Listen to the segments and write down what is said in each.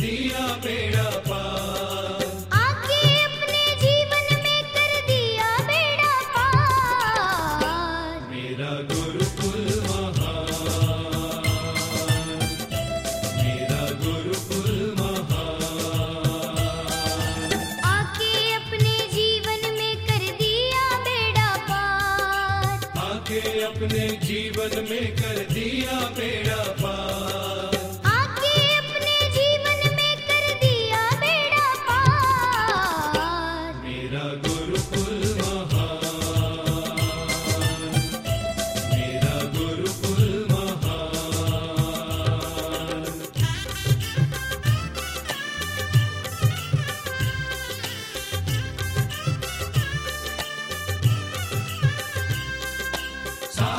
दिया बेड़ा पार। आके अपने जीवन में कर दिया बेड़ा पार। मेरा गुरुकुल महान। मेरा गुरुकुल महान। आके अपने जीवन में कर दिया बेड़ा पार। आके अपने जीवन में कर दिया बेड़ा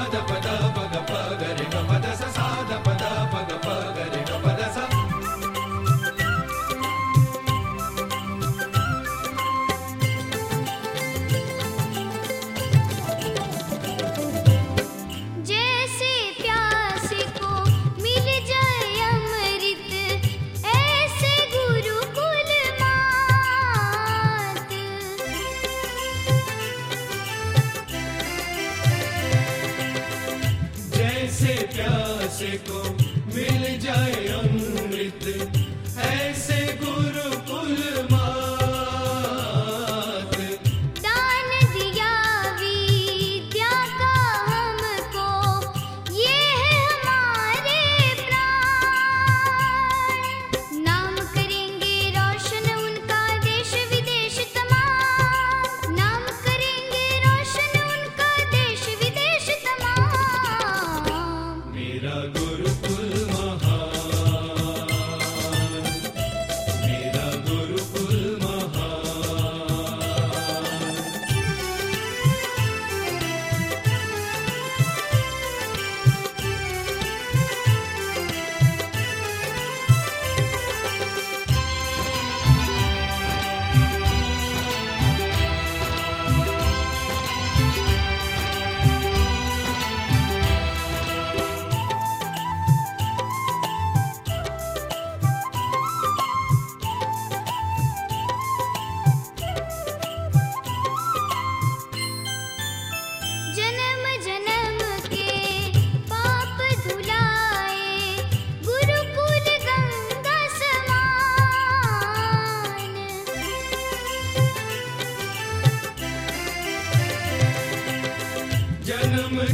पादपदप ऐसे गुरुकुल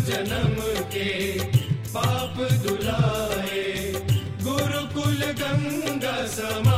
जन्म के पाप दुलाए गुरुकुल गंगा समा